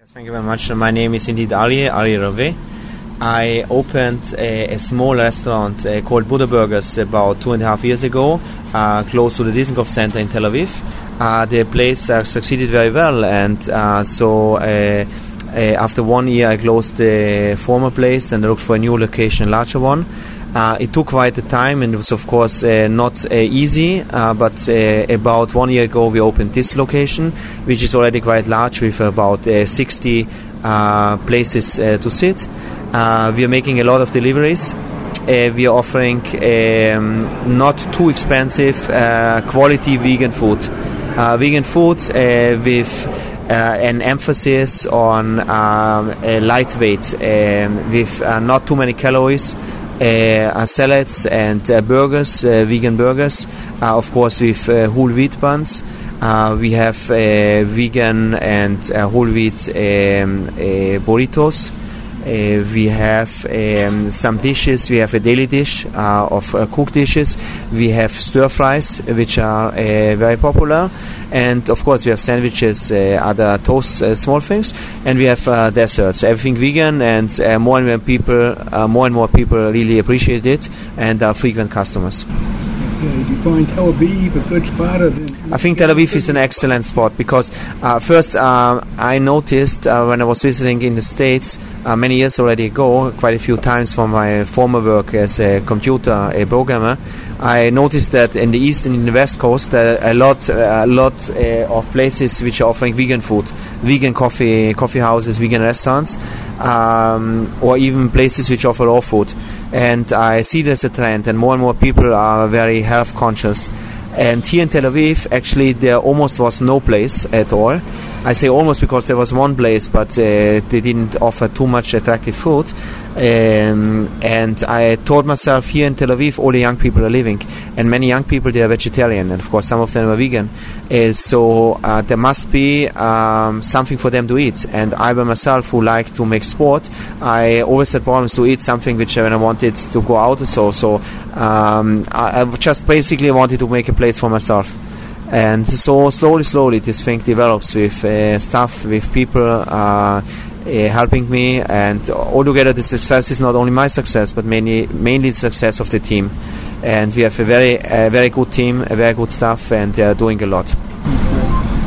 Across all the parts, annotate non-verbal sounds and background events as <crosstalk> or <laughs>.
Yes, thank you very much. My name is indeed Ali, Ali Rave. I opened a, a small restaurant uh, called Buddha Burgers about two and a half years ago, uh, close to the Dizengoff Center in Tel Aviv. Uh, the place uh, succeeded very well, and uh, so uh, after one year, I closed the former place and looked for a new location, larger one. Uh, it took quite a time and it was, of course, uh, not uh, easy. but about one year ago, we opened this location, which is already quite large with about 60 places to sit. we are making a lot of deliveries. Uh, we are offering um, not too expensive uh, quality vegan food. Uh, vegan food with an emphasis on um, lightweight, um, with not too many calories. Uh, salads and uh, burgers, uh, vegan burgers, of course with whole wheat buns. we have vegan and whole wheat um, burritos. Uh, we have um, some dishes. We have a daily dish uh, of uh, cooked dishes. We have stir fries, which are very popular, and of course we have sandwiches, other toast, small things, and we have desserts. Everything vegan, and more and more people, more and more people really appreciate it, and are frequent customers. You find Tel Aviv a good spot? I think Tel Aviv is an excellent spot because uh, first uh, I noticed uh, when I was visiting in the States uh, many years already ago, quite a few times from my former work as a computer a programmer, I noticed that in the east and in the west coast there a lot, a lot uh, of places which are offering vegan food, vegan coffee, coffee houses, vegan restaurants, um, or even places which offer raw food. And I see this a trend, and more and more people are very health conscious and here in Tel Aviv, actually, there almost was no place at all. I say almost because there was one place, but uh, they didn't offer too much attractive food. Um, and I told myself here in Tel Aviv, all the young people are living, and many young people they are vegetarian, and of course some of them are vegan. Uh, so uh, there must be um, something for them to eat. And I, by myself, who like to make sport, I always had problems to eat something which when I wanted to go out. So so um, I, I just basically wanted to make a place for myself and so slowly slowly this thing develops with uh, stuff with people uh, uh, helping me, and altogether the success is not only my success, but mainly mainly the success of the team. And we have a very a very good team, a very good staff, and they are doing a lot.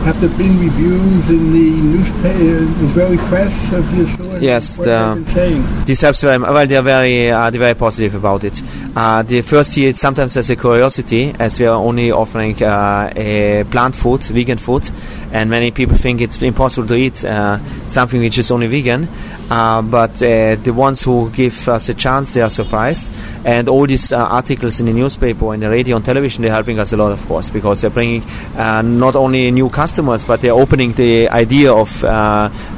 Have there been reviews in the newspaper, Israeli press of store? Yes, the, this helps very. Well, they are very, uh, they're very positive about it. Uh, the first year, sometimes as a curiosity, as we are only offering uh, plant food, vegan food, and many people think it's impossible to eat uh, something which is only vegan. Uh, but uh, the ones who give us a chance, they are surprised. And all these uh, articles in the newspaper, in the radio, and television, they're helping us a lot, of course, because they're bringing not only new customers, but they're opening the idea of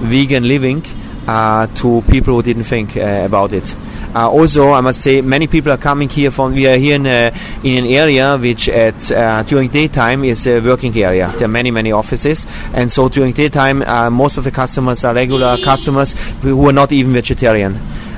vegan living to people who didn't think about it. Uh, also, I must say, many people are coming here from. We are here in, uh, in an area which, at uh, during daytime, is a working area. There are many, many offices, and so during daytime, uh, most of the customers are regular customers who are not even vegetarian.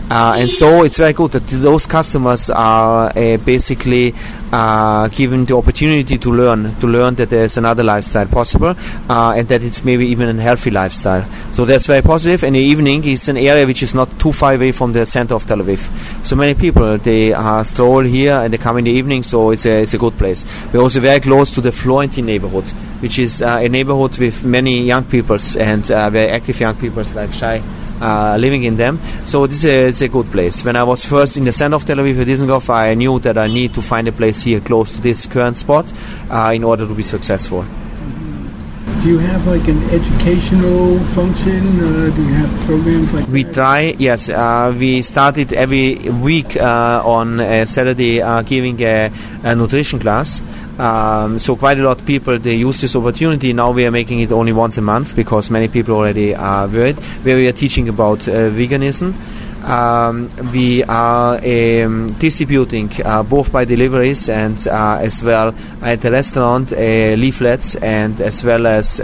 Uh, and so it's very good that those customers are uh, basically uh, given the opportunity to learn, to learn that there's another lifestyle possible, uh, and that it's maybe even a healthy lifestyle. So that's very positive. And the evening is an area which is not too far away from the center of Tel Aviv. So many people they uh, stroll here and they come in the evening, so it's a it's a good place. We're also very close to the Florentine neighborhood, which is uh, a neighborhood with many young peoples and very active young peoples like Shai uh, living in them. So this is a, good place. When I was first in the center of Tel Aviv Dizengoff, I knew that I need to find a place here close to this current spot uh, in order to be successful. Do you have like an educational function? Uh, do you have programs like We that? try, yes. Uh, we started every week uh, on a Saturday uh, giving a, a nutrition class. Um, so quite a lot of people they use this opportunity. Now we are making it only once a month because many people already are worried. Where we are teaching about uh, veganism. Um, we are um, distributing uh, both by deliveries and uh, as well at the restaurant uh, leaflets and as well as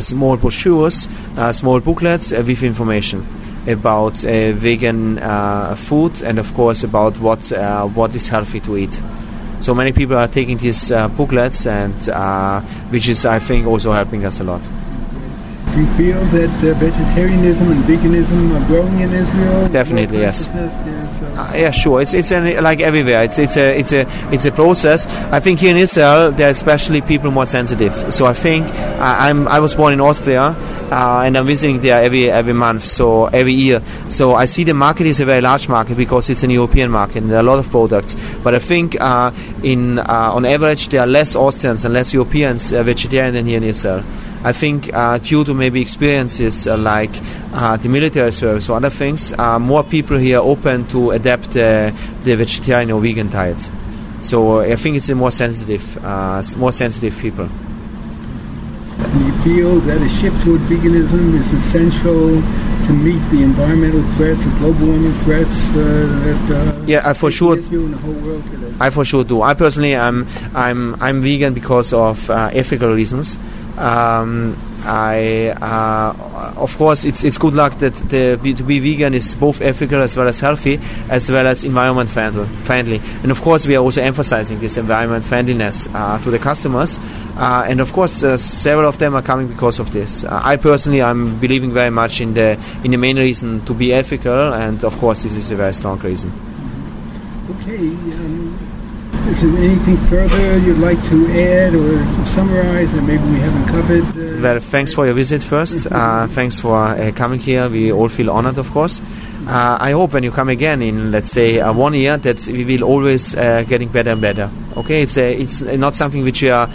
small brochures, small booklets with information about vegan food and of course about what what is healthy to eat. So many people are taking these booklets, and which is, I think, also helping us a lot. Do you feel that uh, vegetarianism and veganism are growing in Israel? Definitely, yes. Yeah, so. Uh, yeah, sure. It's it's an, like everywhere. It's it's a it's a it's a process. I think here in Israel, there are especially people more sensitive. So I think uh, I'm I was born in Austria, uh, and I'm visiting there every every month, so every year. So I see the market is a very large market because it's an European market. and There are a lot of products, but I think uh, in uh, on average there are less Austrians and less Europeans uh, vegetarian than here in Israel. I think uh, due to maybe experiences uh, like uh, the military service or other things, uh, more people here are open to adapt uh, the vegetarian or vegan diet. So I think it's a more sensitive, uh, more sensitive people. Do you feel that a shift toward veganism is essential to meet the environmental threats, the global warming threats uh, that uh, Yeah, I for sure- Israel the whole world today? I for sure do. I personally am I'm I'm vegan because of uh, ethical reasons. Um, I uh, of course it's it's good luck that the, to be vegan is both ethical as well as healthy as well as environment friendly. And of course we are also emphasizing this environment friendliness uh, to the customers. Uh, and of course uh, several of them are coming because of this. Uh, I personally I'm believing very much in the in the main reason to be ethical, and of course this is a very strong reason. Okay. Um, is there anything further you'd like to add or summarize that maybe we haven't covered? Uh, Well, thanks for your visit first. <laughs> Uh, thanks for uh, coming here. We all feel honored, of course. Uh, I hope when you come again in, let's say, uh, one year, that we will always uh, getting better and better. Okay, it's it's not something which we are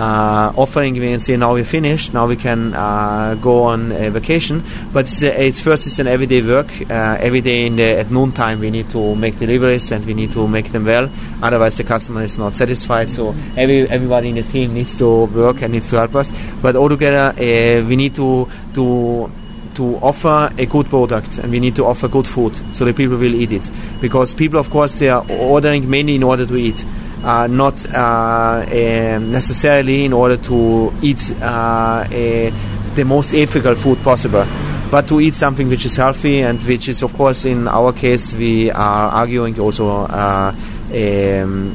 uh, uh, offering. We can say now we're finished. Now we can uh, go on a vacation. But it's, a, it's first it's an everyday work. Uh, every day in the at noon time we need to make deliveries and we need to make them well. Otherwise the customer is not satisfied. So every everybody in the team needs to work and needs to help us. But altogether uh, we need to to to offer a good product and we need to offer good food so the people will eat it because people of course they are ordering mainly in order to eat uh, not uh, um, necessarily in order to eat uh, a, the most ethical food possible but to eat something which is healthy and which is of course in our case we are arguing also uh, um,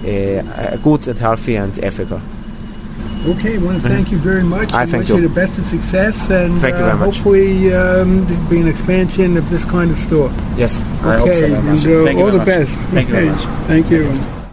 good and healthy and ethical Okay, I want to thank you very much. I thank wish you. you the best of success, and you uh, much. hopefully um, there'll be an expansion of this kind of store. yes I hope so okay, very much. and uh, Thank you all the much. best. thank you very Okay, much Thank you.